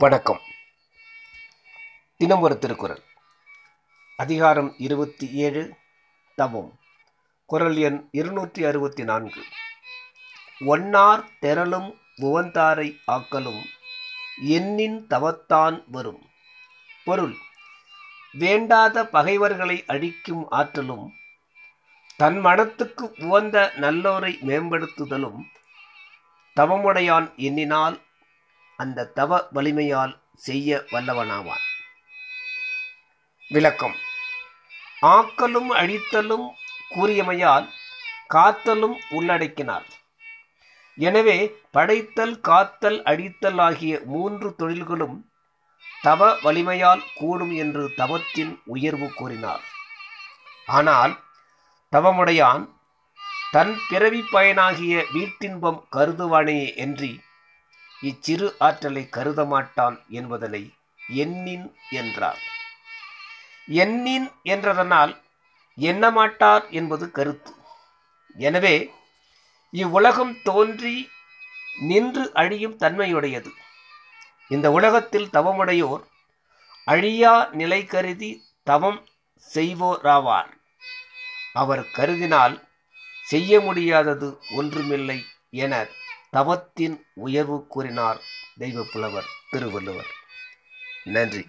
வணக்கம். தினம் ஒரு திருக்குறள். அதிகாரம் இருபத்தி ஏழு தவம். குரல் எண் இருநூற்றி அறுபத்தி நான்கு. ஒன்னார் தெரலும் உவந்தாரை ஆக்கலும் எண்ணின் தவத்தான் வரும். பொருள் வேண்டாத பகைவர்களை அழிக்கும் ஆற்றலும் தன் மனத்துக்கு உவந்த நல்லோரை மேம்படுத்துதலும் தவமுடையான் எண்ணினால் அந்த தவ வலிமையால் செய்ய வல்லவனாவான். விளக்கம். ஆக்கலும் அழித்தலும் கூறியமையால் காத்தலும் உள்ளடக்கினார். எனவே படைத்தல் காத்தல் அழித்தல் ஆகிய மூன்று தொழில்களும் தவ வலிமையால் கூடும் என்று தவத்தின் உயர்வு கூறினார். ஆனால் தவமுடையான் தன் பிறவி பயனாகிய வீட்டின்பம் கருதுவானே என்றி இச்சிறு ஆற்றலை கருத மாட்டான் என்பதனை எண்ணின் என்றார். எண்ணின் என்றதனால் எண்ணமாட்டார் என்பது கருத்து. எனவே இவ்வுலகம் தோன்றி நின்று அழியும் தன்மையுடையது. இந்த உலகத்தில் தவமுடையோர் அழியா நிலை கருதி தவம் செய்வோராவார். அவர் கருதினால் செய்ய முடியாதது ஒன்றுமில்லை என தவத்தின் உயர்வு கூறினார் தெய்வப்புலவர் திருவள்ளுவர். நன்றி.